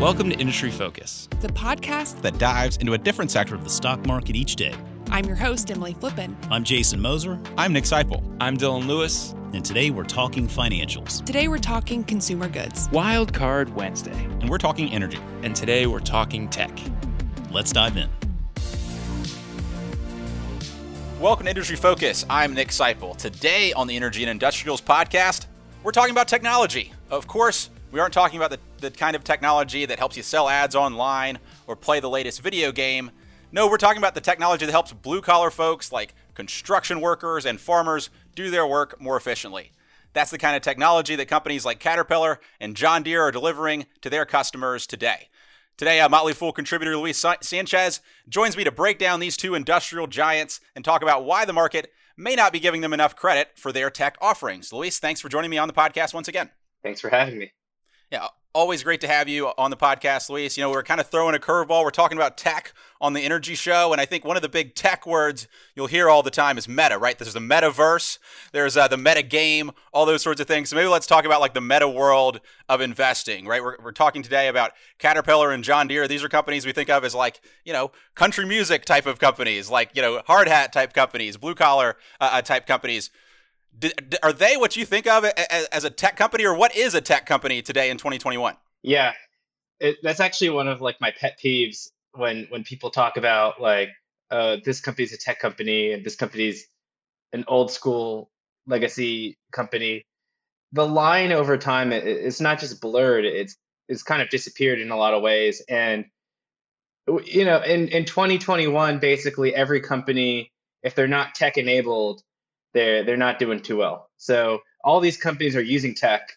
Welcome to Industry Focus, the podcast that dives into a different sector of the stock market each day. I'm your host, Emily Flippen. I'm Jason Moser. I'm Nick Sciple. I'm Dylan Lewis. And today we're talking financials. Today we're talking consumer goods. Wild Card Wednesday. And we're talking energy. And today we're talking tech. Let's dive in. Welcome to Industry Focus. I'm Nick Sciple. Today on the Energy and Industrials podcast, we're talking about technology. Of course, we aren't talking about the, the kind of technology that helps you sell ads online or play the latest video game. No, we're talking about the technology that helps blue collar folks like construction workers and farmers do their work more efficiently. That's the kind of technology that companies like Caterpillar and John Deere are delivering to their customers today. Today, uh, Motley Fool contributor Luis Sanchez joins me to break down these two industrial giants and talk about why the market may not be giving them enough credit for their tech offerings. Luis, thanks for joining me on the podcast once again. Thanks for having me. Yeah, always great to have you on the podcast, Luis. You know, we're kind of throwing a curveball. We're talking about tech on the Energy Show, and I think one of the big tech words you'll hear all the time is meta, right? There's the metaverse, there's uh, the meta game, all those sorts of things. So maybe let's talk about like the meta world of investing, right? We're, we're talking today about Caterpillar and John Deere. These are companies we think of as like, you know, country music type of companies, like, you know, hard hat type companies, blue collar uh, uh type companies are they what you think of as a tech company, or what is a tech company today in 2021? Yeah, it, that's actually one of like my pet peeves when when people talk about like uh, this company's a tech company and this company's an old school legacy company. The line over time, it, it's not just blurred; it's it's kind of disappeared in a lot of ways. And you know, in in 2021, basically every company, if they're not tech enabled, they're they're not doing too well. So all these companies are using tech.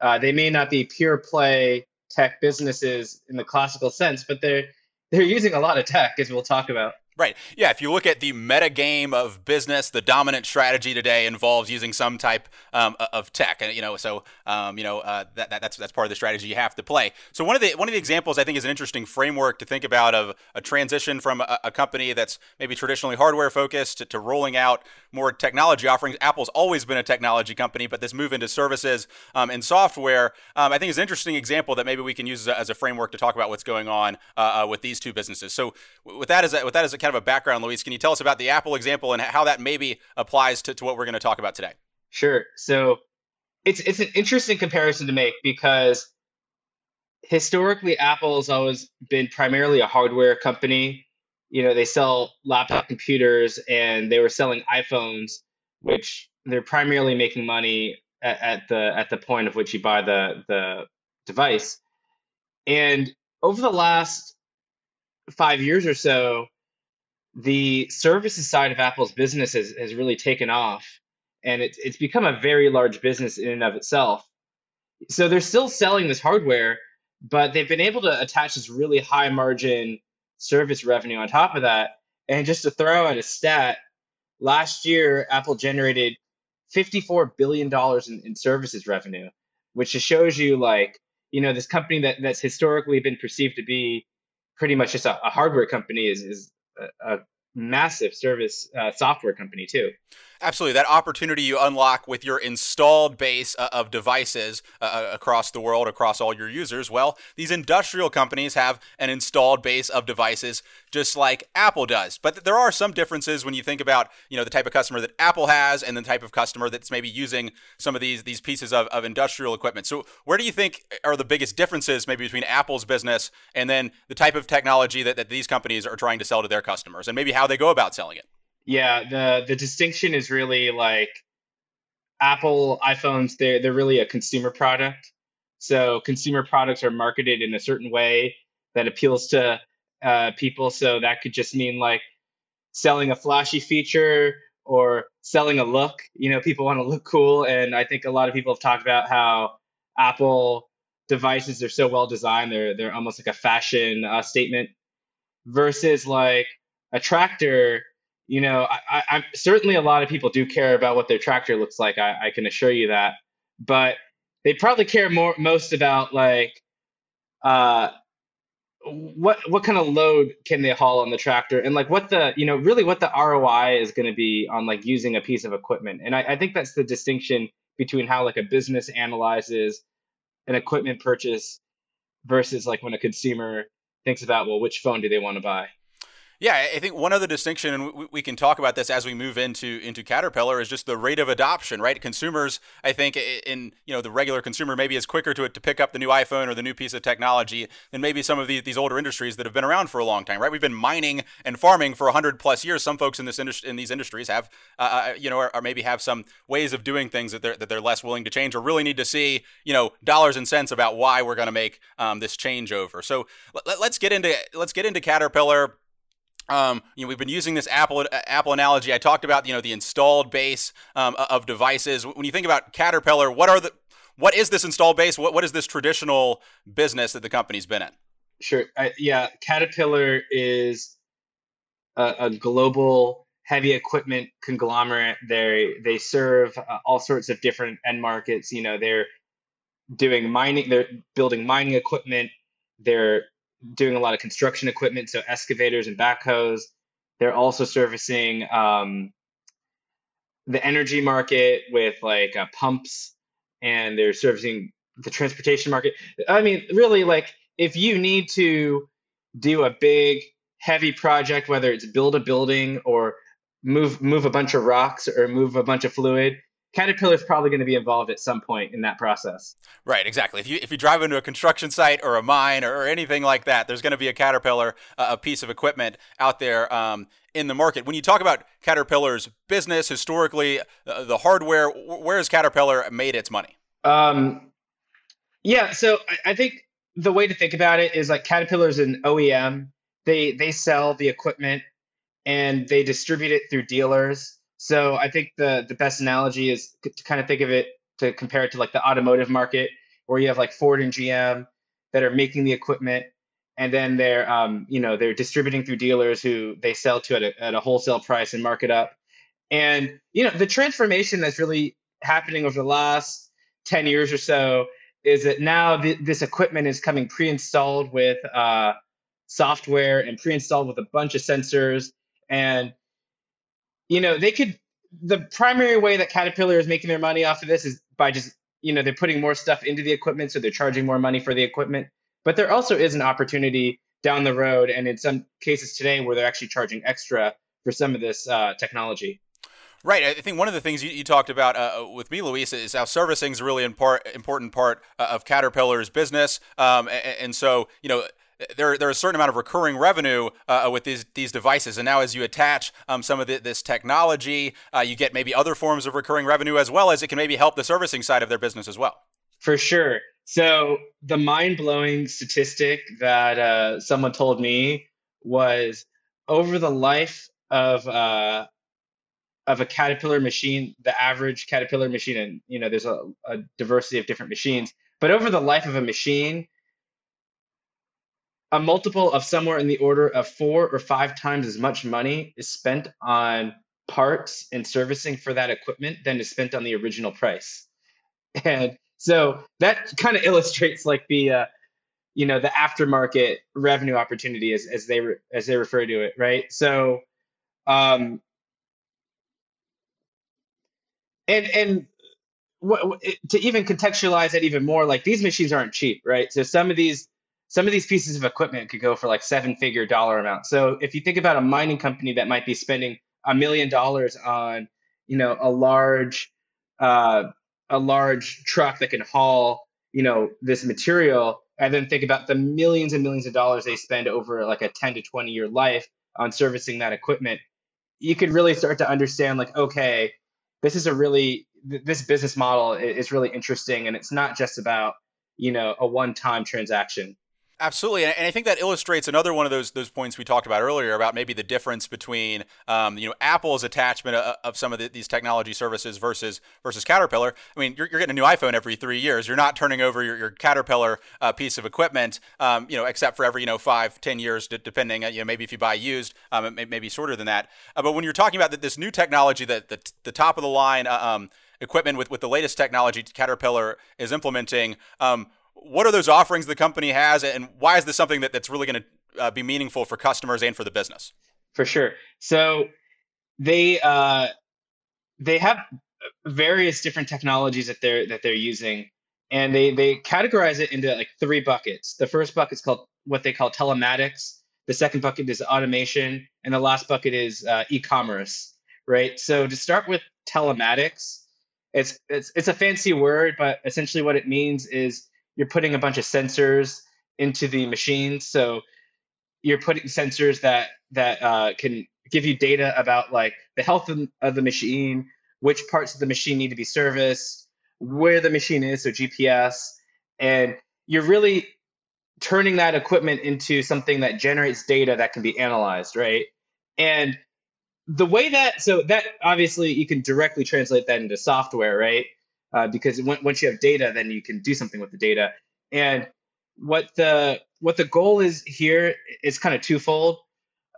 Uh, they may not be pure play tech businesses in the classical sense, but they're they're using a lot of tech, as we'll talk about. Right. Yeah. If you look at the meta game of business, the dominant strategy today involves using some type um, of tech, and you know, so um, you know uh, that, that, that's that's part of the strategy you have to play. So one of the one of the examples I think is an interesting framework to think about of a transition from a, a company that's maybe traditionally hardware focused to, to, rolling out more technology offerings. Apple's always been a technology company, but this move into services um, and software, um, I think, is an interesting example that maybe we can use as a, as a framework to talk about what's going on uh, uh, with these two businesses. So with that as a, with that as a kind of a background, Luis, can you tell us about the Apple example and how that maybe applies to, to what we're going to talk about today? Sure. So it's it's an interesting comparison to make because historically Apple has always been primarily a hardware company. You know, they sell laptop computers and they were selling iPhones, which they're primarily making money at, at the at the point of which you buy the the device. And over the last five years or so, the services side of Apple's business has, has really taken off and it's, it's become a very large business in and of itself. So they're still selling this hardware, but they've been able to attach this really high margin service revenue on top of that. And just to throw out a stat, last year, Apple generated $54 billion in, in services revenue, which just shows you like, you know, this company that, that's historically been perceived to be pretty much just a, a hardware company is, is a, massive service uh, software company too. Absolutely. That opportunity you unlock with your installed base uh, of devices uh, uh, across the world, across all your users. Well, these industrial companies have an installed base of devices just like Apple does. But there are some differences when you think about, you know, the type of customer that Apple has and the type of customer that's maybe using some of these these pieces of, of industrial equipment. So where do you think are the biggest differences maybe between Apple's business and then the type of technology that, that these companies are trying to sell to their customers and maybe how they go about selling it? Yeah, the the distinction is really like Apple iPhones. They're they're really a consumer product. So consumer products are marketed in a certain way that appeals to uh, people. So that could just mean like selling a flashy feature or selling a look. You know, people want to look cool, and I think a lot of people have talked about how Apple devices are so well designed. They're they're almost like a fashion uh, statement versus like a tractor you know, I, I, certainly a lot of people do care about what their tractor looks like. I, I can assure you that, but they probably care more most about like, uh, what what kind of load can they haul on the tractor, and like what the you know really what the ROI is going to be on like using a piece of equipment. And I, I think that's the distinction between how like a business analyzes an equipment purchase versus like when a consumer thinks about well which phone do they want to buy yeah, I think one other distinction, and we, can talk about this as we move into into Caterpillar, is just the rate of adoption. Right, consumers, I think, in you know the regular consumer maybe is quicker to to pick up the new iPhone or the new piece of technology than maybe some of these, these older industries that have been around for a long time. Right, we've been mining and farming for hundred plus years. Some folks in this industry in these industries have, uh, uh you know, or, or, maybe have some ways of doing things that they're that they're less willing to change, or really need to see, you know, dollars and cents about why we're going to make um, this changeover. So let, let's get into let's get into Caterpillar um, you know, we've been using this Apple uh, Apple analogy. I talked about you know the installed base um, of devices. When you think about Caterpillar, what are the what is this installed base? What what is this traditional business that the company's been in? Sure. Uh, yeah, Caterpillar is a, a, global heavy equipment conglomerate. They they serve uh, all sorts of different end markets. You know, they're doing mining. They're building mining equipment. They're doing a lot of construction equipment, so excavators and backhoes. They're also servicing um, the energy market with like uh, pumps, and they're servicing the transportation market. I mean, really, like if you need to do a big, heavy project, whether it's build a building or move move a bunch of rocks or move a bunch of fluid, Caterpillar is probably going to be involved at some point in that process. Right, exactly. If you if you drive into a construction site or a mine or, or anything like that, there's going to be a Caterpillar, uh, a piece of equipment out there um, in the market. When you talk about Caterpillar's business historically, uh, the hardware, where has Caterpillar made its money? Um, yeah, so I, I think the way to think about it is like Caterpillar is an OEM. They they sell the equipment and they distribute it through dealers so I think the the best analogy is to kind of think of it to compare it to like the automotive market, where you have like Ford and GM that are making the equipment, and then they're um, you know they're distributing through dealers who they sell to at a, at a wholesale price and mark it up. And you know the transformation that's really happening over the last ten years or so is that now th- this equipment is coming pre-installed with uh, software and pre-installed with a bunch of sensors and you know, they could. The primary way that Caterpillar is making their money off of this is by just, you know, they're putting more stuff into the equipment, so they're charging more money for the equipment. But there also is an opportunity down the road, and in some cases today, where they're actually charging extra for some of this uh, technology. Right. I think one of the things you, you talked about uh, uh with me, Luis, is how servicing is a really import, important part uh, of Caterpillar's business. Um, and, and, so, you know, there, there are a certain amount of recurring revenue uh, with these these devices, and now as you attach um, some of the, this technology, uh, you get maybe other forms of recurring revenue as well as it can maybe help the servicing side of their business as well. For sure. So the mind blowing statistic that uh, someone told me was over the life of uh, of a caterpillar machine, the average caterpillar machine, and you know there's a, a diversity of different machines, but over the life of a machine a multiple of somewhere in the order of four or five times as much money is spent on parts and servicing for that equipment than is spent on the original price. And so that kind of illustrates like the uh, you know the aftermarket revenue opportunity as, as they re- as they refer to it, right? So um and and what, to even contextualize it even more, like these machines aren't cheap, right? So some of these some of these pieces of equipment could go for like seven figure dollar amounts. So if you think about a mining company that might be spending a million dollars on, you know, a large, uh, a large truck that can haul, you know, this material, and then think about the millions and millions of dollars they spend over like a 10 to 20 year life on servicing that equipment, you could really start to understand like, okay, this is a really, this business model is really interesting. And it's not just about, you know, a one time transaction. Absolutely, and I think that illustrates another one of those those points we talked about earlier about maybe the difference between um, you know Apple's attachment of, of some of the, these technology services versus versus Caterpillar. I mean, you're, you're, getting a new iPhone every three years. You're not turning over your, your Caterpillar uh, piece of equipment, um, you know, except for every you know five, ten years, depending. Uh, you know, maybe if you buy used, um, it may, maybe shorter than that. Uh, but when you're talking about this new technology, that the, the top of the line. Uh, um, equipment with, with the latest technology Caterpillar is implementing. Um, what are those offerings the company has, and why is this something that, that's really going to uh, be meaningful for customers and for the business? For sure. So they uh, they have various different technologies that they're that they're using, and they they categorize it into like three buckets. The first bucket is called what they call telematics. The second bucket is automation, and the last bucket is uh, e-commerce. Right. So to start with telematics, it's it's it's a fancy word, but essentially what it means is you're putting a bunch of sensors into the machine. So you're putting sensors that that uh, can give you data about like the health of, of the machine, which parts of the machine need to be serviced, where the machine is, so GPS, and you're really turning that equipment into something that generates data that can be analyzed, right? And the way that so that obviously you can directly translate that into software, right? Uh, because when, once you have data, then you can do something with the data. And what the what the goal is here is kind of twofold.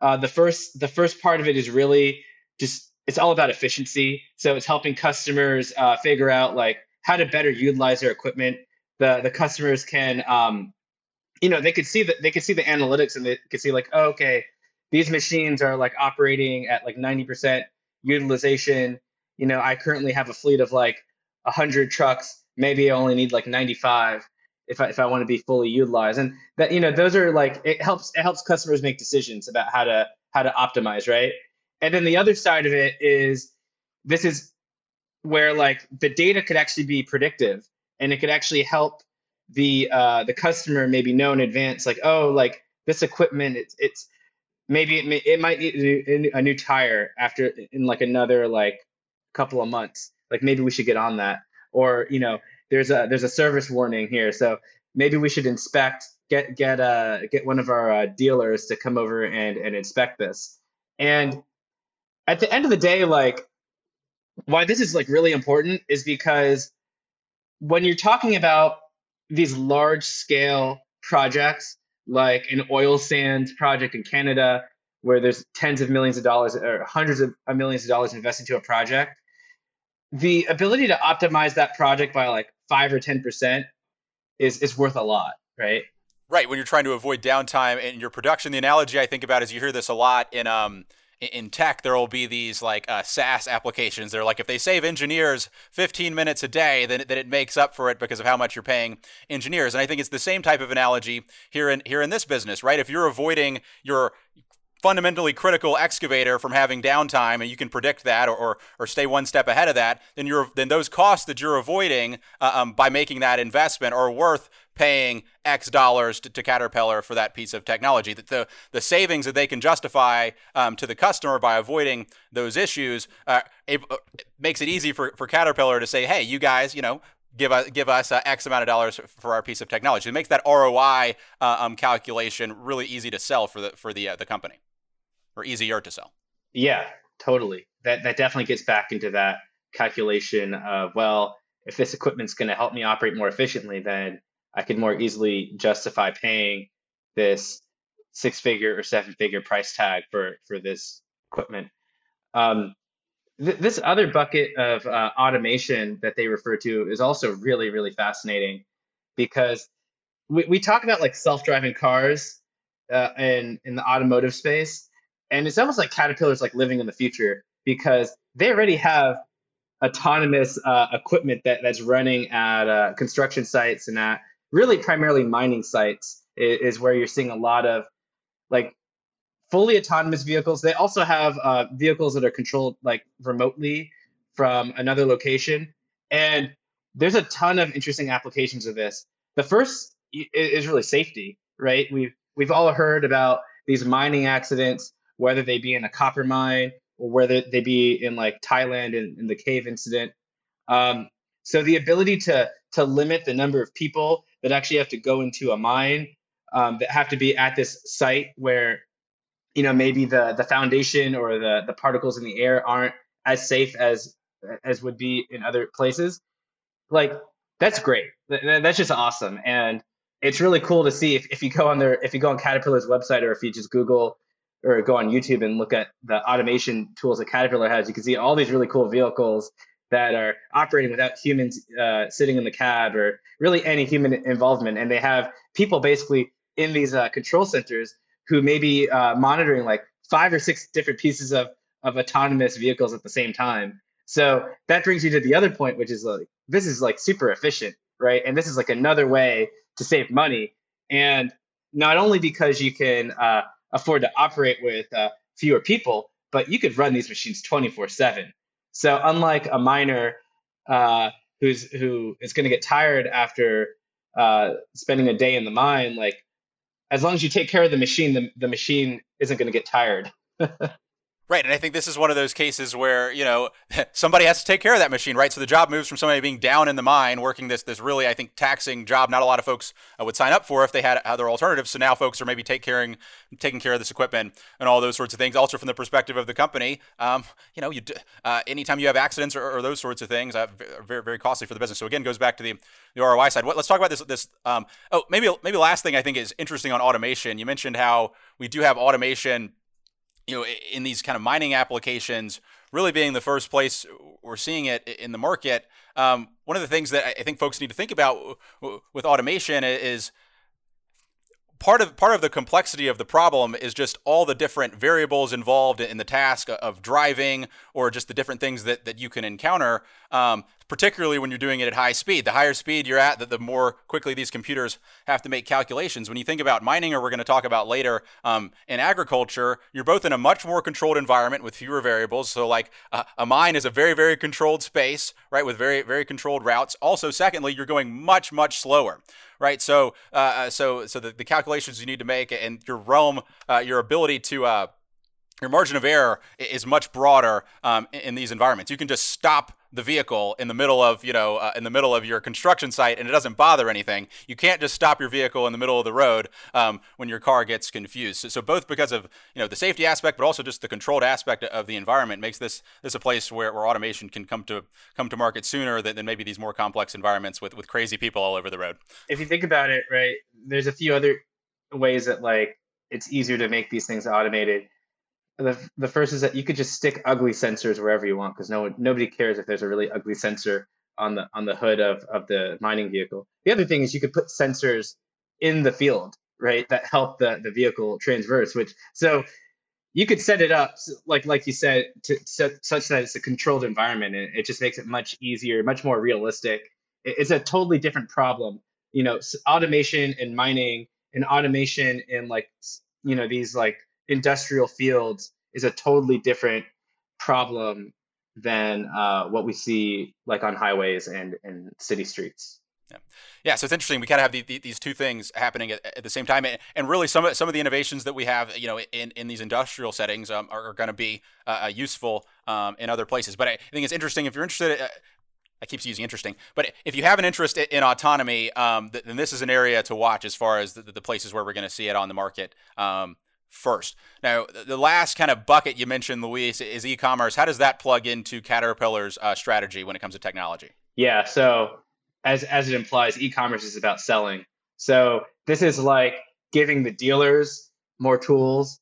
Uh, the first the first part of it is really just it's all about efficiency. So it's helping customers uh, figure out like how to better utilize their equipment. The the customers can um, you know they could see that they could see the analytics and they could see like oh, okay these machines are like operating at like 90% utilization. You know I currently have a fleet of like 100 trucks. Maybe I only need like 95 if I, if I want to be fully utilized. And that you know those are like it helps it helps customers make decisions about how to how to optimize, right? And then the other side of it is this is where like the data could actually be predictive and it could actually help the uh, the customer maybe know in advance like oh like this equipment it's it's maybe it, may, it might need a new tire after in like another like couple of months like maybe we should get on that or you know there's a there's a service warning here, so maybe we should inspect get get uh get one of our uh, dealers to come over and and inspect this. And at the end of the day, like why this is like really important is because when you're talking about these large scale projects like an oil sands project in Canada where there's tens of millions of dollars or hundreds of millions of dollars invested into a project the ability to optimize that project by like five or ten percent is is worth a lot, right? Right. When you're trying to avoid downtime in your production, the analogy I think about is you hear this a lot in um in tech, there will be these like uh, SaaS applications. They're like if they save engineers 15 minutes a day, then, then it makes up for it because of how much you're paying engineers. And I think it's the same type of analogy here in here in this business, right? If you're avoiding your fundamentally critical excavator from having downtime and you can predict that or, or, or stay one step ahead of that then you're then those costs that you're avoiding uh, um, by making that investment are worth paying X dollars to, to, Caterpillar for that piece of technology. That the the savings that they can justify um, to the customer by avoiding those issues uh, it, uh, makes it easy for, for Caterpillar to say, hey, you guys, you know, give us give us uh, X amount of dollars for our piece of technology. It makes that ROI uh, um, calculation really easy to sell for the for the uh, the company or easier to sell. Yeah, totally. That that definitely gets back into that calculation of well, if this equipment's going to help me operate more efficiently, then I could more easily justify paying this six-figure or seven-figure price tag for for this equipment. Um, th- this other bucket of uh, automation that they refer to is also really really fascinating because we, we talk about like self-driving cars uh, in in the automotive space and it's almost like Caterpillar's like living in the future because they already have autonomous uh, equipment that, that's running at uh, construction sites and at really primarily mining sites is, is, where you're seeing a lot of like fully autonomous vehicles. They also have uh, vehicles that are controlled like remotely from another location. And there's a ton of interesting applications of this. The first is really safety, right? We've we've all heard about these mining accidents whether they be in a copper mine or whether they be in like Thailand in, in the cave incident. Um, so the ability to to limit the number of people that actually have to go into a mine um, that have to be at this site where you know maybe the the foundation or the the particles in the air aren't as safe as as would be in other places like that's great that's just awesome and it's really cool to see if, if you go on their if you go on caterpillar's website or if you just google or go on YouTube and look at the automation tools that Caterpillar has, you can see all these really cool vehicles that are operating without humans uh, sitting in the cab or really any human involvement. And they have people basically in these uh, control centers who may be uh, monitoring like five or six different pieces of, of autonomous vehicles at the same time. So that brings you to the other point, which is like this is like super efficient. right? And this is like another way to save money. And not only because you can uh, afford to operate with uh, fewer people, but you could run these machines 24 7. So unlike a miner uh, who's who is going to get tired after uh, spending a day in the mine, like as long as you take care of the machine, the, the machine isn't going to get tired. Right, and I think this is one of those cases where you know somebody has to take care of that machine, right? So the job moves from somebody being down in the mine, working this this really I think taxing job. Not a lot of folks uh, would sign up for if they had other alternatives. So now folks are maybe take caring, taking care of this equipment and all those sorts of things. Also from the perspective of the company, um, you know, you uh, anytime you have accidents or, or those sorts of things, uh, very very costly for the business. So again, goes back to the the ROI side. What, let's talk about this this. Um, oh, maybe maybe last thing I think is interesting on automation. You mentioned how we do have automation you know, in these kind of mining applications, really being the first place we're seeing it in the market. Um, one of the things that I think folks need to think about with automation is part of part of the complexity of the problem is just all the different variables involved in the task of driving or just the different things that, that you can encounter um, particularly when you're doing it at high speed. The higher speed you're at the, the more quickly these computers have to make calculations. When you think about mining or we're going to talk about later um, in agriculture you're both in a much more controlled environment with fewer variables. So like uh, a mine is a very very controlled space right with very very controlled routes. Also secondly you're going much much slower right? So, uh, uh, so, so the, the calculations you need to make and your realm, uh, your ability to, uh, your margin of error is much broader um, in these environments. You can just stop the vehicle in the middle of you know uh, in the middle of your construction site and it doesn't bother anything. You can't just stop your vehicle in the middle of the road um, when your car gets confused. So, so, both because of you know the safety aspect but also just the controlled aspect of the environment makes this this a place where, where automation can come to come to market sooner than, than maybe these more complex environments with with crazy people all over the road. If you think about it right there's a few other ways that like it's easier to make these things automated the, the first is that you could just stick ugly sensors wherever you want because no nobody cares if there's a really ugly sensor on the on the hood of, of the mining vehicle. The other thing is you could put sensors in the field, right, that help the, the vehicle transverse, which so you could set it up like like you said to such that it's a controlled environment and it just makes it much easier, much more realistic. It's a totally different problem. You know, automation in mining and automation in like you know these like industrial fields is a totally different problem than uh, what we see like on highways and, and city streets. Yeah. yeah, so it's interesting. We kind of have the, the, these two things happening at, at, the same time, and, and really some of some of the innovations that we have, you know, in, in these industrial settings um, are, are going to be uh, uh, useful um, in other places. But I think it's interesting if you're interested. Uh, I keep using interesting, but if you have an interest in autonomy, um, then this is an area to watch as far as the, the places where we're going to see it on the market. Um, first. Now, the last kind of bucket you mentioned, Luis, is e-commerce. How does that plug into Caterpillar's uh, strategy when it comes to technology? Yeah, so as as it implies, e-commerce is about selling. So this is like giving the dealers more tools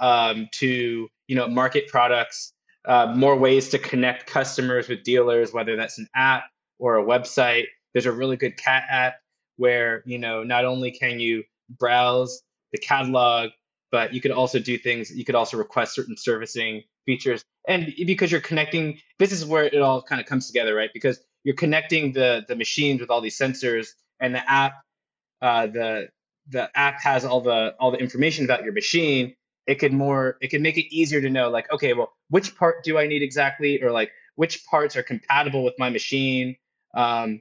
um, to you know market products, uh, more ways to connect customers with dealers, whether that's an app or a website. There's a really good cat app where you know not only can you browse the catalog but you could also do things you could also request certain servicing features. And because you're connecting this is where it all kind of comes together right? Because you're connecting the the machines with all these sensors and the app uh, the the app has all the all the information about your machine. It could more it could make it easier to know like okay well which part do i need exactly? Or like which parts are compatible with my machine? Um,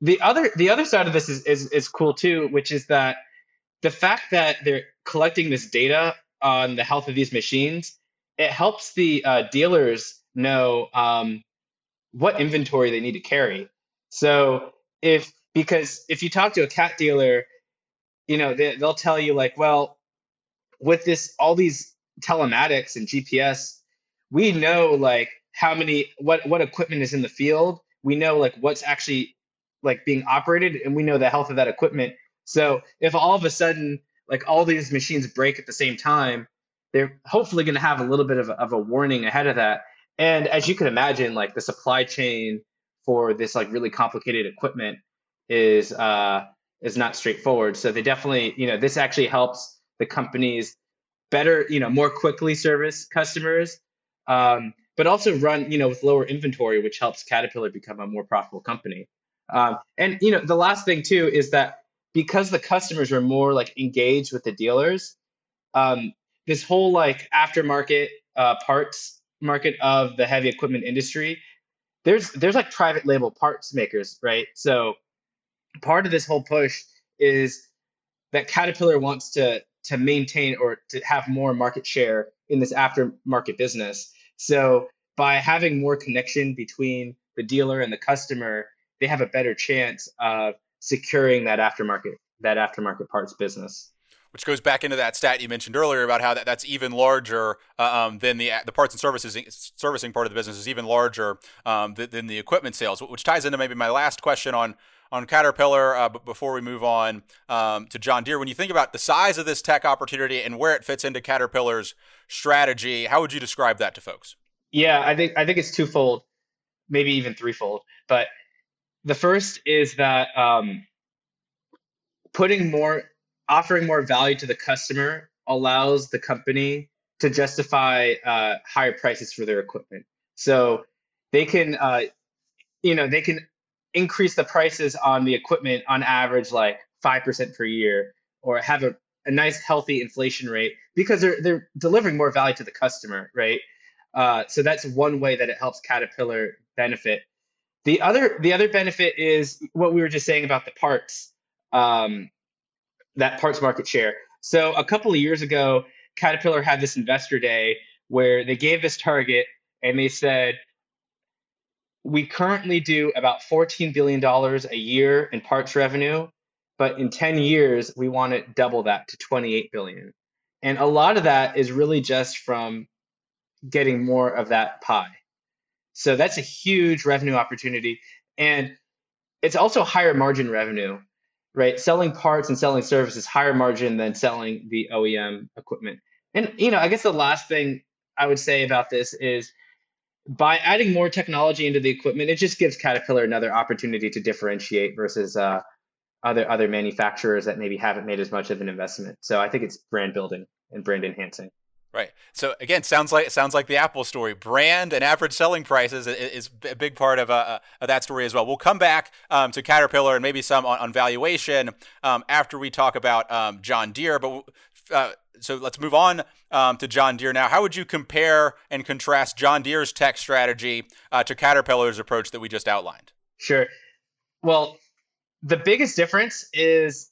the other the other side of this is, is is cool too which is that the fact that they're collecting this data on the health of these machines, it helps the uh, dealers know um, what inventory they need to carry. So if because if you talk to a cat dealer, you know they, they'll tell you like, well, with this all these telematics and GPS, we know like how many what what equipment is in the field. We know like what's actually like being operated, and we know the health of that equipment. So if all of a sudden like all these machines break at the same time, they're hopefully going to have a little bit of a, of a warning ahead of that. And as you can imagine, like the supply chain for this like really complicated equipment is uh, is not straightforward. So they definitely, you know, this actually helps the companies better, you know, more quickly service customers, um, but also run, you know, with lower inventory, which helps Caterpillar become a more profitable company. Um, and you know, the last thing too is that because the customers were more like engaged with the dealers, um, this whole like aftermarket uh, parts market of the heavy equipment industry, there's there's like private label parts makers, right? So part of this whole push is that Caterpillar wants to to maintain or to have more market share in this aftermarket business. So by having more connection between the dealer and the customer, they have a better chance of securing that aftermarket that aftermarket parts business which goes back into that stat you mentioned earlier about how that, that's even larger uh, um, than the the parts and services servicing part of the business is even larger um, than, than, the equipment sales, which ties into maybe my last question on on Caterpillar. Uh, but before we move on um, to John Deere, when you think about the size of this tech opportunity and where it fits into Caterpillar's strategy, how would you describe that to folks? Yeah, I think I think it's twofold, maybe even threefold. But the first is that um, putting more, offering more value to the customer allows the company to justify uh, higher prices for their equipment. So they can, uh, you know, they can increase the prices on the equipment on average like five percent per year, or have a, a nice healthy inflation rate because they're they're delivering more value to the customer, right? Uh, so that's one way that it helps Caterpillar benefit. The other the other benefit is what we were just saying about the parts, um, that parts market share. So a couple of years ago, Caterpillar had this investor day where they gave this target and they said we currently do about $14 billion a year in parts revenue, but in 10 years, we want to double that to 28 billion. And a lot of that is really just from getting more of that pie. So that's a huge revenue opportunity. And it's also higher margin revenue, right? Selling parts and selling services higher margin than selling the OEM equipment. And you know, I guess the last thing I would say about this is by adding more technology into the equipment, it just gives Caterpillar another opportunity to differentiate versus uh, other other manufacturers that maybe haven't made as much of an investment. So I think it's brand building and brand enhancing. Right. So again, sounds like sounds like the Apple story. Brand and average selling prices is, is a big part of, uh, of, that story as well. We'll come back um, to Caterpillar and maybe some on, on valuation um, after we talk about um, John Deere. But uh, so let's move on um, to John Deere now. How would you compare and contrast John Deere's tech strategy uh, to Caterpillar's approach that we just outlined? Sure. Well, the biggest difference is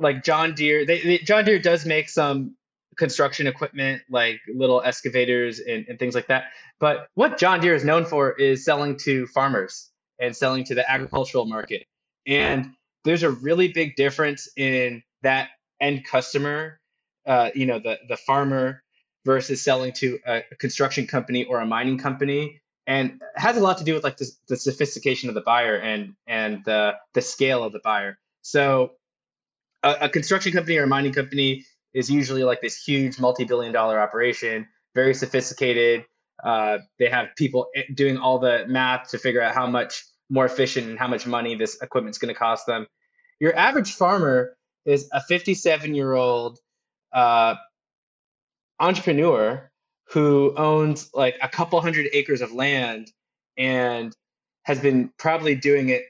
like John Deere. They, they, John Deere does make some construction equipment like little excavators and, and things like that. But what John Deere is known for is selling to farmers and selling to the agricultural market. And there's a really big difference in that end customer, uh, you know, the, the farmer versus selling to a, construction company or a mining company and has a lot to do with like the, the sophistication of the buyer and and the the scale of the buyer. So a, a, construction company or a mining company is usually like this huge multi-billion dollar operation, very sophisticated. Uh, they have people doing all the math to figure out how much more efficient and how much money this equipment's going to cost them. Your average farmer is a 57 year old uh, entrepreneur who owns like a couple hundred acres of land and has been probably doing it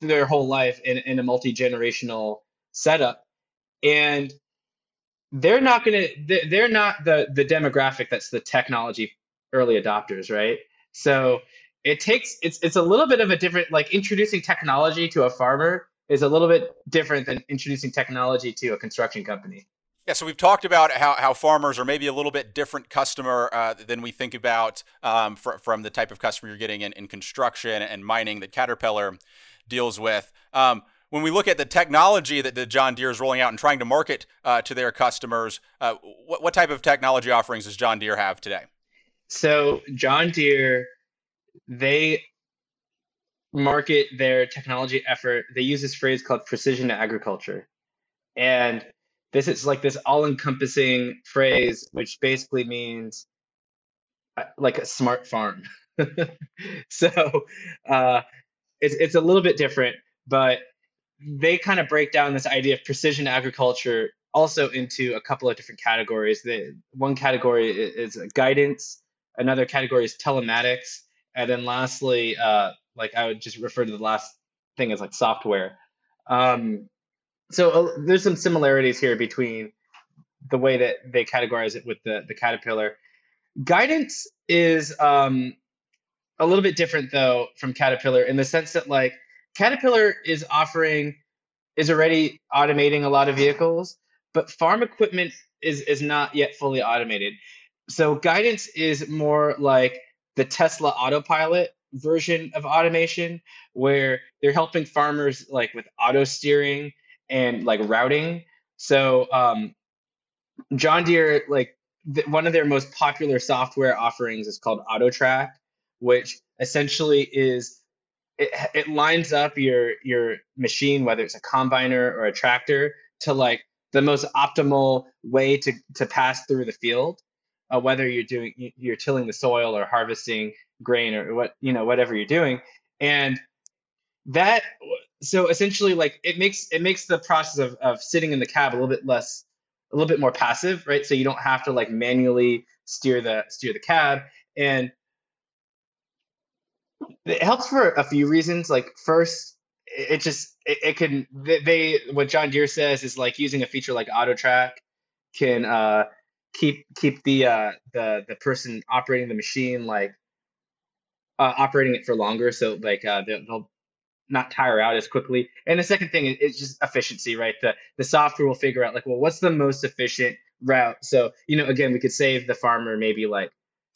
their whole life in, in a multi generational setup. And they're not going to they're not the the demographic that's the technology early adopters right so it takes it's it's a little bit of a different like introducing technology to a farmer is a little bit different than introducing technology to a construction company yeah, so we've talked about how, how farmers are maybe a little bit different customer uh, than we think about um, fr- from the type of customer you're getting in, in construction and mining that Caterpillar deals with. Um, when we look at the technology that, the John Deere is rolling out and trying to market uh, to their customers, uh, what, what type of technology offerings does John Deere have today? So John Deere, they market their technology effort. They use this phrase called precision agriculture, and this is like this all-encompassing phrase, which basically means uh, like a smart farm. so uh, it's it's a little bit different, but they kind of break down this idea of precision agriculture also into a couple of different categories. The one category is guidance, another category is telematics, and then lastly, uh, like I would just refer to the last thing as like software. Um, so uh, there's some similarities here between the way that they categorize it with the the caterpillar. Guidance is um, a little bit different though from Caterpillar in the sense that like Caterpillar is offering is already automating a lot of vehicles, but farm equipment is is not yet fully automated. So guidance is more like the Tesla autopilot version of automation where they're helping farmers like with auto steering and like routing. So um, John Deere like th- one of their most popular software offerings is called AutoTrac, which essentially is it, it lines up your your machine, whether it's a combiner or a tractor, to like the most optimal way to to pass through the field. Uh, whether you're doing you're tilling the soil or harvesting grain or what you know whatever you're doing, and that so essentially like it makes it makes the process of, of sitting in the cab a little bit less a little bit more passive right so you don't have to like manually steer the steer the cab and it helps for a few reasons. Like first, it just it, it can they what John Deere says is like using a feature like AutoTrac can uh, keep keep the uh, the the person operating the machine like uh, operating it for longer, so like uh, they'll, they'll not tire out as quickly. And the second thing is just efficiency, right? The the software will figure out like, well, what's the most efficient route? So you know, again, we could save the farmer maybe like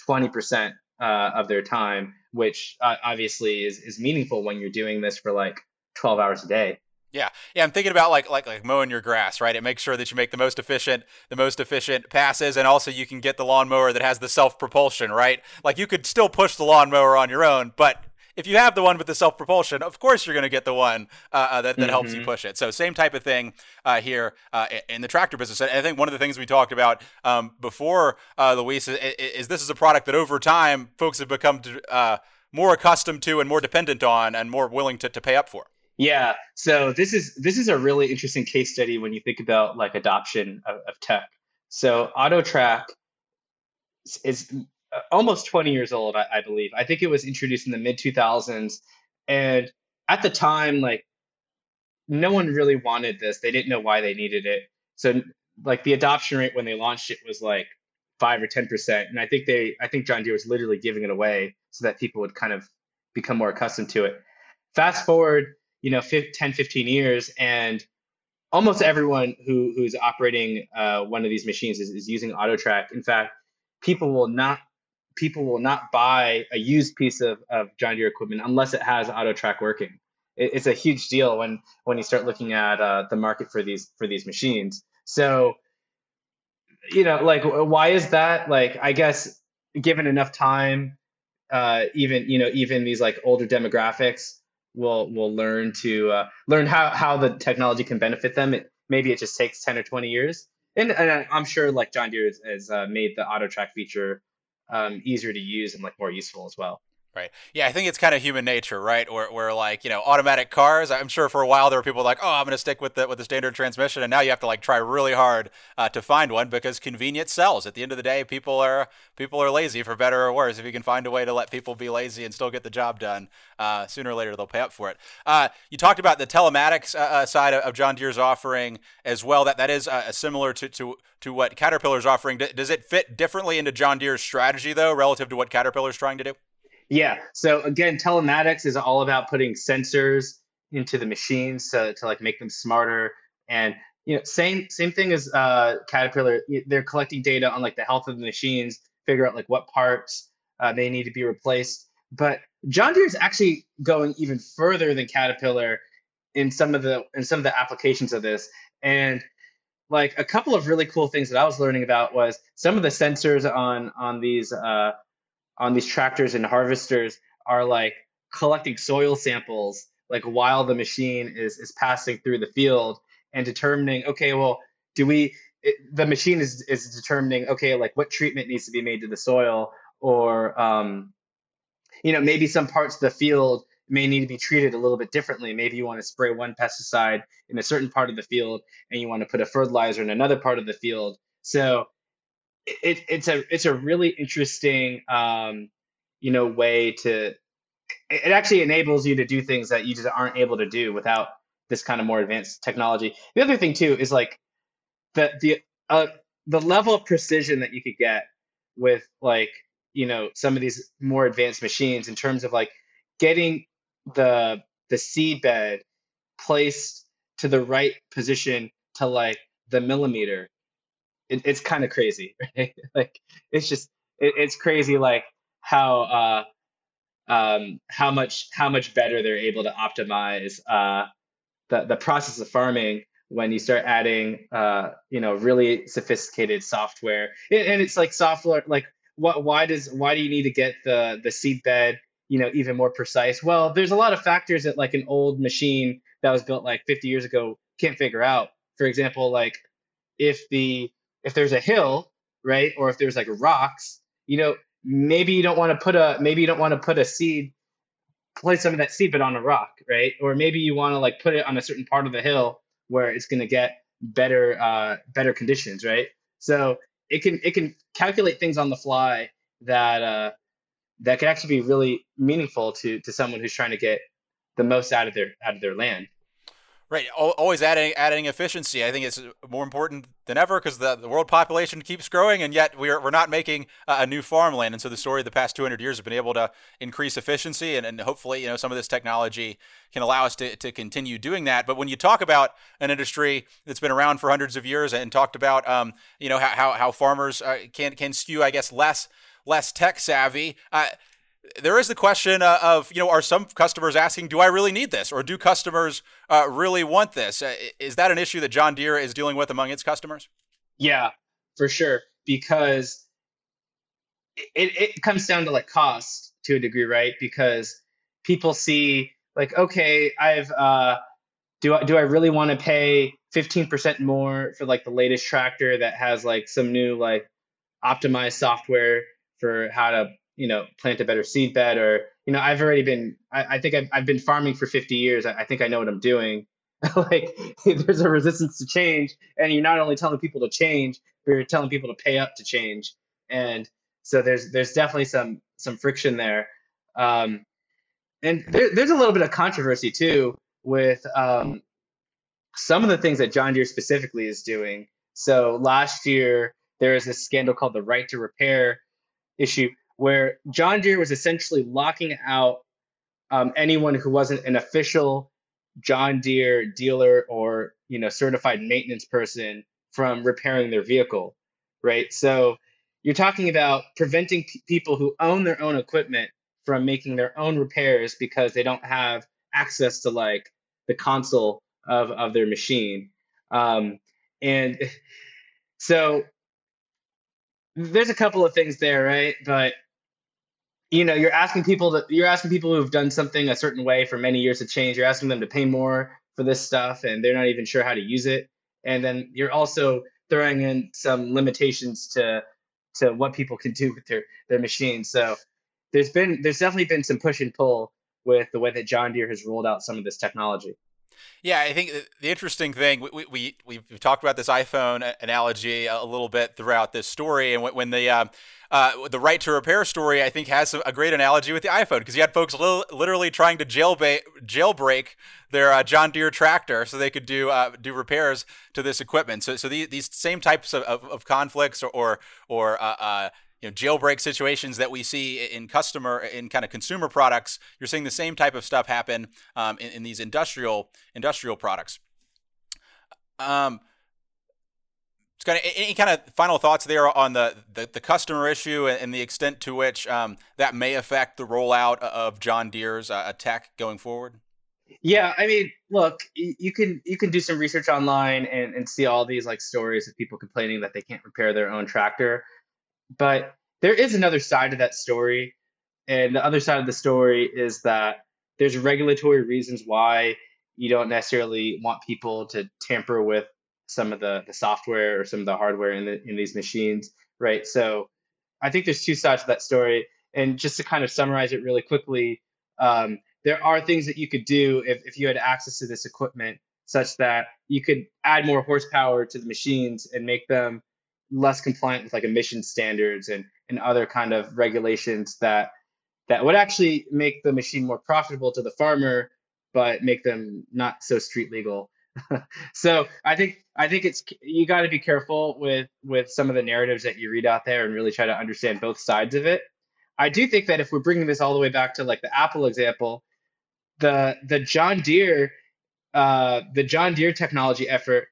twenty percent uh, of their time, which uh, obviously is, is meaningful when you're doing this for like 12 hours a day. Yeah, yeah. I'm thinking about like like like mowing your grass, right? It makes sure that you make the most efficient the most efficient passes, and also you can get the lawnmower that has the self propulsion, right? Like you could still push the lawnmower on your own, but if you have the one with the self propulsion, of course you're going to get the one uh, uh, that, that mm-hmm. helps you mm-hmm. push it. So same type of thing uh, here uh, in the tractor business. And I think one of the things we talked about um, before, uh, Luis, is, is, this is a product that over time folks have become uh, more accustomed to and more dependent on and more willing to, to pay up for. Yeah. So this is this is a really interesting case study when you think about like adoption of, of tech. So AutoTrac is almost 20 years old, I, I believe. I think it was introduced in the mid 2000s, and at the time, like no one really wanted this. They didn't know why they needed it. So like the adoption rate when they launched it was like five or ten percent, and I think they, I think John Deere was literally giving it away so that people would kind of become more accustomed to it. Fast forward, you know, 10, 15 years, and almost everyone who who's operating uh, one of these machines is, is using AutoTrac. In fact, people will not people will not buy a used piece of, of John Deere equipment unless it has AutoTrac working. It, it's a huge deal when when you start looking at uh, the market for these for these machines. So, you know, like why is that? Like, I guess given enough time, uh, even you know, even these like older demographics will will learn to uh, learn how how the technology can benefit them. It, maybe it just takes ten or twenty years. And, and I'm sure like John Deere has, has uh, made the AutoTrac feature um, easier to use and like more useful as well. Right. Yeah, I think it's kind of human nature, right? Where, where like you know, automatic cars. I'm sure for a while there were people like, oh, I'm going to stick with the with the standard transmission, and now you have to like try really hard uh, to find one because convenience sells. At the end of the day, people are people are lazy for better or worse. If you can find a way to let people be lazy and still get the job done, uh, sooner or later they'll pay up for it. Uh, you talked about the telematics uh, uh, side of John Deere's offering as well. That that is uh, similar to to to what Caterpillar's offering. Does it fit differently into John Deere's strategy though, relative to what Caterpillar's trying to do? Yeah. So again, telematics is all about putting sensors into the machines to, to like make them smarter. And you know, same same thing as uh, Caterpillar. They're collecting data on like the health of the machines, figure out like what parts uh, they need to be replaced. But John Deere is actually going even further than Caterpillar in some of the in some of the applications of this. And like a couple of really cool things that I was learning about was some of the sensors on on these uh, on these tractors and harvesters are like collecting soil samples like while the machine is is passing through the field and determining okay well do we it, the machine is is determining okay like what treatment needs to be made to the soil or um, you know maybe some parts of the field may need to be treated a little bit differently. Maybe you want to spray one pesticide in a certain part of the field and you want to put a fertilizer in another part of the field. So it, it's a it's a really interesting um, you know way to it actually enables you to do things that you just aren't able to do without this kind of more advanced technology. The other thing too is like the the uh, the level of precision that you could get with like you know some of these more advanced machines in terms of like getting the the seed bed placed to the right position to like the millimeter it, it's kind of crazy right? Like it's just it, it's crazy like how uh um how much how much better they're able to optimize uh the the process of farming when you start adding uh you know really sophisticated software. And, and it's like software like what why does why do you need to get the the seed bed you know even more precise? Well there's a lot of factors that like an old machine that was built like 50 years ago can't figure out. For example like if the if there's a hill right or if there's like rocks you know maybe you don't want to put a maybe you don't want to put a seed place some of that seed but on a rock right? Or maybe you want to like put it on a certain part of the hill where it's going to get better uh better conditions right? So it can it can calculate things on the fly that uh that can actually be really meaningful to to someone who's trying to get the most out of their out of their land Right, always adding adding efficiency. I think it's more important than ever because the, the world population keeps growing, and yet we're we're not making a new farmland. And so the story of the past 200 years has been able to increase efficiency, and, and hopefully, you know, some of this technology can allow us to, to continue doing that. But when you talk about an industry that's been around for hundreds of years and talked about, um, you know, how how farmers uh, can can skew, I guess, less less tech savvy. Uh, there is the question uh, of you know are some customers asking do i really need this? or do customers uh, really want this? Uh, is that an issue that john deere is dealing with among its customers? Yeah for sure because it, it comes down to like cost to a degree right? Because people see like okay i've uh do i do i really want to pay 15% more for like the latest tractor that has like some new like optimized software for how to you know plant a better seed bed or you know i've already been i, I think I've, I've been farming for 50 years. I, I think i know what i'm doing. Like there's a resistance to change and you're not only telling people to change but you're telling people to pay up to change. And so there's there's definitely some some friction there. Um, and there, there's a little bit of controversy too with um, some of the things that john deere specifically is doing. So last year there was this scandal called the right to repair issue where John Deere was essentially locking out um, anyone who wasn't an official John Deere dealer or you know certified maintenance person from repairing their vehicle, right? So you're talking about preventing p- people who own their own equipment from making their own repairs because they don't have access to like the console of of their machine, um, and so there's a couple of things there, right? But you know, you're asking people to you're asking people who've done something a certain way for many years to change. You're asking them to pay more for this stuff, and they're not even sure how to use it. And then you're also throwing in some limitations to to what people can do with their their machines. So there's been there's definitely been some push and pull with the way that John Deere has rolled out some of this technology. Yeah, I think the interesting thing we we we've talked about this iPhone analogy a little bit throughout this story, and when the uh, uh, the right to repair story, I think, has a great analogy with the iPhone because you had folks li- literally trying to jailbait, jailbreak their uh, John Deere tractor so they could do uh, do repairs to this equipment. So, so the, these same types of, of, of conflicts or or, or uh, uh, you know, jailbreak situations that we see in customer in kind of consumer products, you're seeing the same type of stuff happen um, in, in, these industrial industrial products. Um, it's kind of any kind of final thoughts there on the, the, the customer issue and the extent to which um, that may affect the rollout of John Deere's uh, tech going forward? Yeah, I mean, look, you can you can do some research online and, and see all these like stories of people complaining that they can't repair their own tractor. But there is another side to that story. And the other side of the story is that there's regulatory reasons why you don't necessarily want people to tamper with some of the, the software or some of the hardware in, the, in these machines, right? So I think there's two sides to that story. And just to kind of summarize it really quickly, um, there are things that you could do if, if you had access to this equipment such that you could add more horsepower to the machines and make them less compliant with like emission standards and, and other kind of regulations that that would actually make the machine more profitable to the farmer, but make them not so street legal. so I think I think it's you got to be careful with with some of the narratives that you read out there and really try to understand both sides of it. I do think that if we're bringing this all the way back to like the Apple example, the the John Deere uh, the John Deere technology effort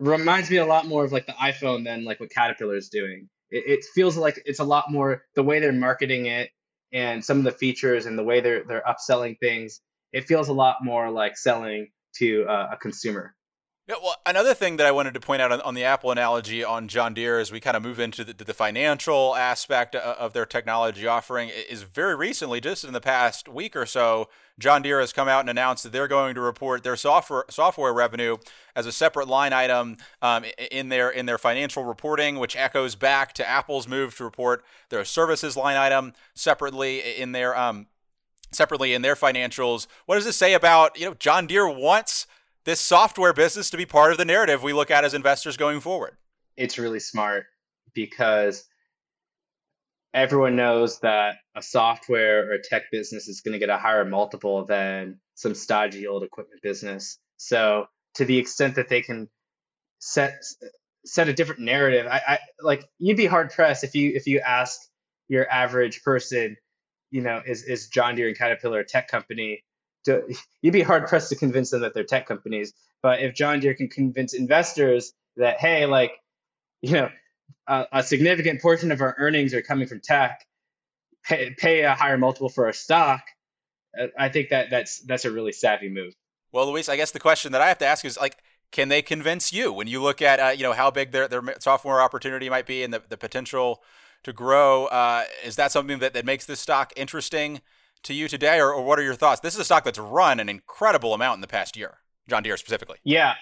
reminds me a lot more of like the iPhone than like what Caterpillar is doing. It, it feels like it's a lot more the way they're marketing it and some of the features and the way they're they're upselling things. It feels a lot more like selling to uh, a consumer. Yeah, well, another thing that I wanted to point out on, on, the Apple analogy on John Deere as we kind of move into the, the, financial aspect of their technology offering is very recently, just in the past week or so, John Deere has come out and announced that they're going to report their software software revenue as a separate line item um, in their in their financial reporting, which echoes back to Apple's move to report their services line item separately in their um, separately in their financials. What does this say about you know John Deere wants this software business to be part of the narrative we look at as investors going forward? It's really smart because everyone knows that a software or a tech business is going to get a higher multiple than some stodgy old equipment business. So to the extent that they can set set a different narrative, I, I like you'd be hard pressed if you if you ask your average person, you know, is is John Deere and Caterpillar a tech company? To, you'd be hard pressed to convince them that they're tech companies. But if John Deere can convince investors that hey, like, you know, a, a significant portion of our earnings are coming from tech, pay, pay a higher multiple for our stock. Uh, I think that that's that's a really savvy move. Well, Luis, I guess the question that I have to ask is like, can they convince you when you look at uh, you know how big their their software opportunity might be and the, the potential to grow? Uh, is that something that, that makes this stock interesting to you today, or, or what are your thoughts? This is a stock that's run an incredible amount in the past year, John Deere specifically. Yeah,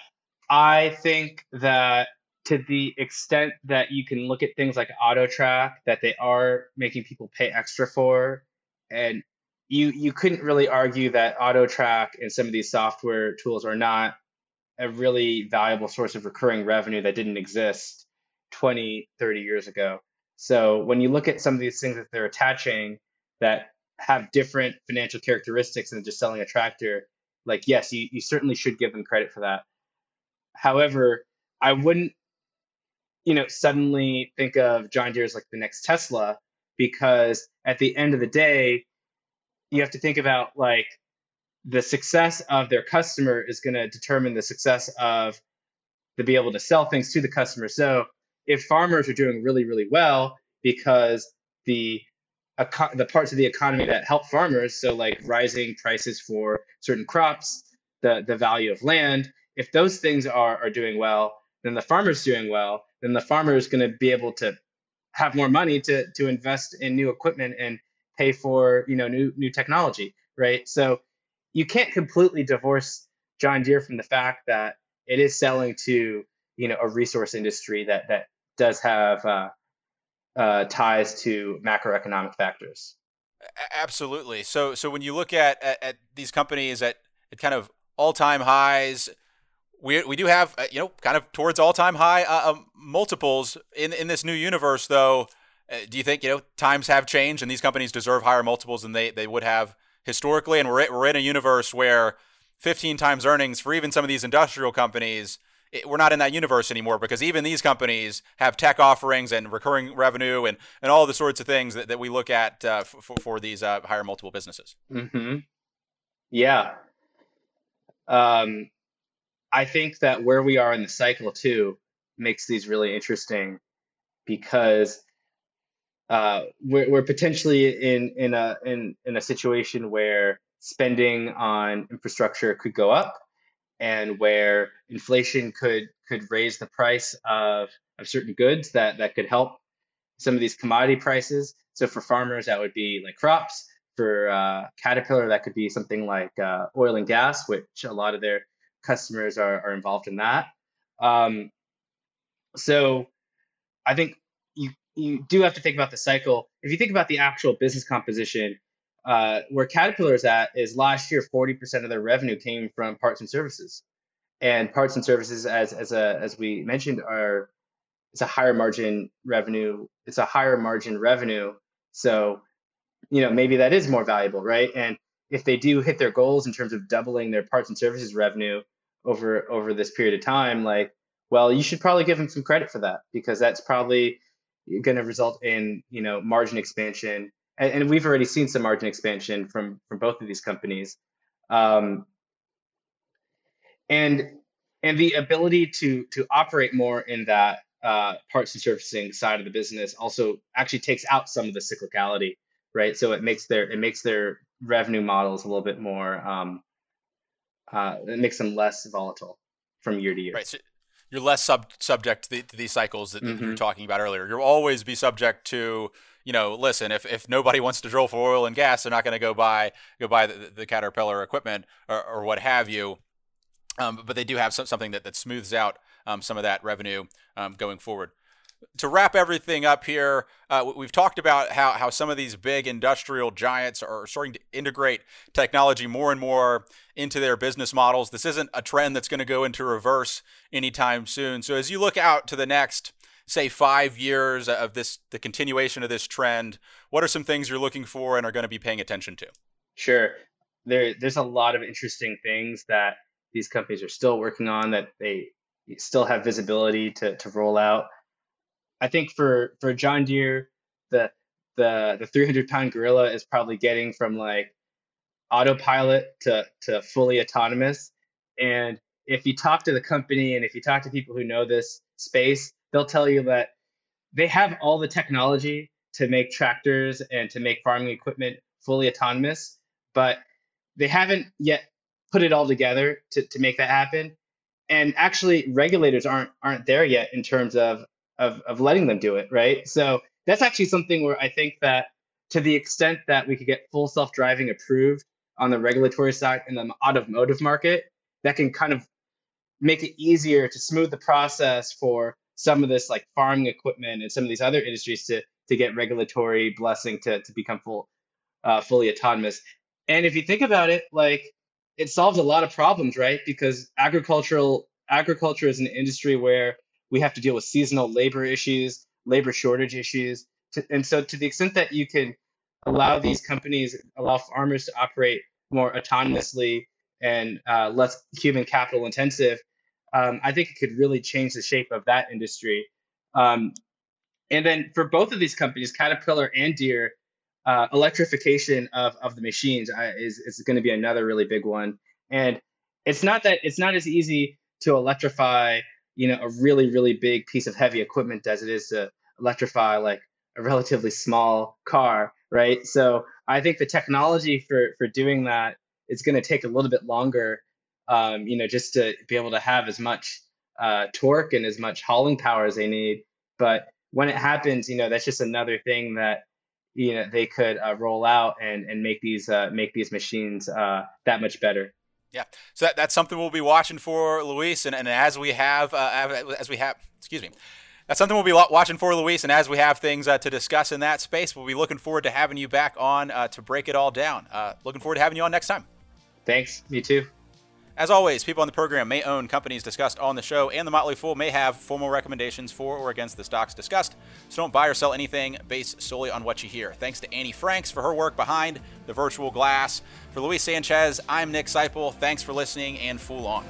I think that to the extent that you can look at things like AutoTrac that they are making people pay extra for, and you you couldn't really argue that AutoTrac and some of these software tools are not a really valuable source of recurring revenue that didn't exist 20, 30 years ago. So when you look at some of these things that they're attaching that have different financial characteristics than just selling a tractor, like yes, you, you certainly should give them credit for that. However, I wouldn't you know, suddenly think of John Deere as like the next Tesla because at the end of the day, you have to think about like the success of their customer is going to determine the success of to be able to sell things to the customer. So if farmers are doing really, really well because the the parts of the economy that help farmers, so like rising prices for certain crops, the the value of land, if those things are are doing well, then the farmer's doing well, then the farmer is going to be able to have more money to to invest in new equipment and pay for you know new new technology, right? So you can't completely divorce John Deere from the fact that it is selling to you know a resource industry that that does have uh, uh, ties to macroeconomic factors. Absolutely. So so when you look at at, at these companies at, at kind of all time highs, we, we do have uh, you know kind of towards all time high uh, um, multiples in in this new universe though. Uh, do you think you know times have changed and these companies deserve higher multiples than they, they would have historically? And we're we're in a universe where 15 times earnings for even some of these industrial companies. It, we're not in that universe anymore because even these companies have tech offerings and recurring revenue and, and all the sorts of things that, that we look at uh, for, for these uh, higher multiple businesses. Mm-hmm. Yeah. Um, I think that where we are in the cycle too makes these really interesting because uh, we're, we're potentially in in a in in a situation where spending on infrastructure could go up and where inflation could could raise the price of of certain goods that that could help some of these commodity prices. So for farmers, that would be like crops. For uh, Caterpillar, that could be something like uh, oil and gas, which a lot of their customers are, are involved in that. Um, so I think you you do have to think about the cycle. If you think about the actual business composition, uh, where Caterpillar is at is last year 40% of their revenue came from parts and services, and parts and services, as as a as we mentioned, are it's a higher margin revenue. It's a higher margin revenue. So you know, maybe that is more valuable, right? And if they do hit their goals in terms of doubling their parts and services revenue over over this period of time, like, well, you should probably give them some credit for that because that's probably going to result in you know margin expansion, and, and, we've already seen some margin expansion from from both of these companies, um, and and the ability to to operate more in that uh, parts and servicing side of the business also actually takes out some of the cyclicality, right? So it makes their it makes their revenue models a little bit more um, uh, it makes them less volatile from year to year. Right. So you're less sub- subject to, the, to, these cycles that, mm-hmm. you were talking about earlier. You'll always be subject to, you know, listen, if, if nobody wants to drill for oil and gas, they're not going to go buy go buy the, the Caterpillar equipment or, or what have you. Um, but they do have some, something that, that smooths out um, some of that revenue um, going forward to wrap everything up here, uh, we've talked about how, how some of these big industrial giants are starting to integrate technology more and more into their business models. This isn't a trend that's going to go into reverse anytime soon. So as you look out to the next, say, five years of this, the continuation of this trend, what are some things you're looking for and are going to be paying attention to? Sure. There, there's a lot of interesting things that these companies are still working on that they still have visibility to, to roll out. I think for for John Deere, the the the 300 pound gorilla is probably getting from like autopilot to to fully autonomous. And if you talk to the company and if you talk to people who know this space, they'll tell you that they have all the technology to make tractors and to make farming equipment fully autonomous, but they haven't yet put it all together to, to make that happen. And actually regulators aren't aren't there yet in terms of of of letting them do it, right? So that's actually something where I think that to the extent that we could get full self-driving approved on the regulatory side in the automotive market, that can kind of make it easier to smooth the process for some of this like farming equipment and some of these other industries to to get regulatory blessing to to become full uh, fully autonomous. And if you think about it, like it solves a lot of problems, right? Because agricultural agriculture is an industry where we have to deal with seasonal labor issues, labor shortage issues. And so, to the extent that you can allow these companies, allow farmers to operate more autonomously and uh, less human capital intensive, um, I think it could really change the shape of that industry. Um, and then for both of these companies, Caterpillar and Deere, uh, electrification of, of the machines uh, is, is going to be another really big one. And it's not that it's not as easy to electrify you know a really really big piece of heavy equipment as it is to electrify like a relatively small car right so i think the technology for for doing that is going to take a little bit longer um, you know just to be able to have as much uh, torque and as much hauling power as they need but when it happens you know that's just another thing that you know they could uh, roll out and and make these uh, make these machines uh, that much better yeah, so that, that's something we'll be watching for, Luis, and, and as we have, uh, as we have, excuse me, that's something we'll be watching for, Luis, and as we have things uh, to discuss in that space, we'll be looking forward to having you back on uh, to break it all down. Uh, looking forward to having you on next time. Thanks. Me too. As always, people on the program may own companies discussed on the show, and the Motley Fool may have formal recommendations for or against the stocks discussed. So don't buy or sell anything based solely on what you hear. Thanks to Annie Franks for her work behind the virtual glass. For Luis Sanchez, I'm Nick Sciple. Thanks for listening and Fool On.